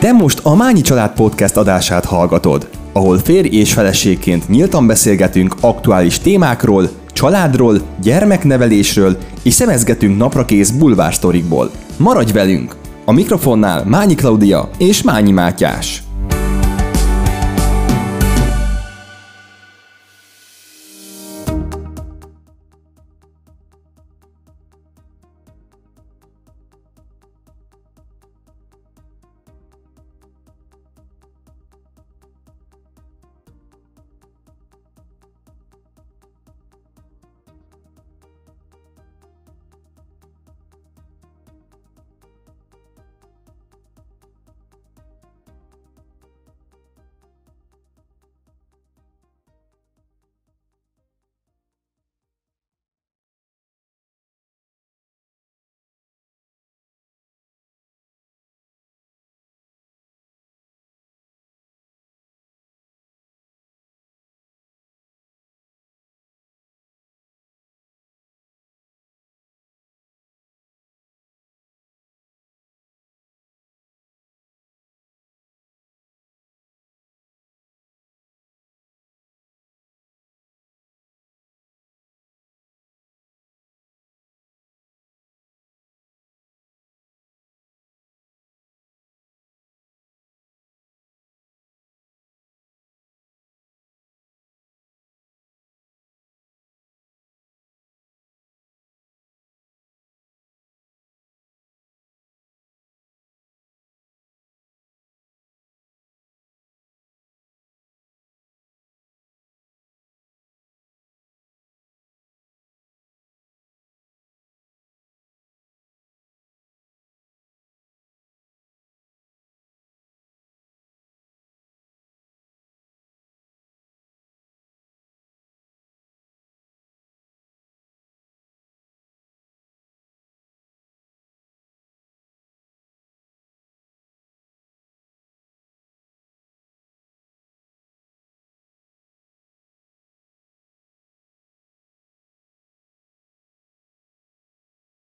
Te most a Mányi Család Podcast adását hallgatod, ahol férj és feleségként nyíltan beszélgetünk aktuális témákról, családról, gyermeknevelésről és szemezgetünk naprakész bulvársztorikból. Maradj velünk! A mikrofonnál Mányi Klaudia és Mányi Mátyás.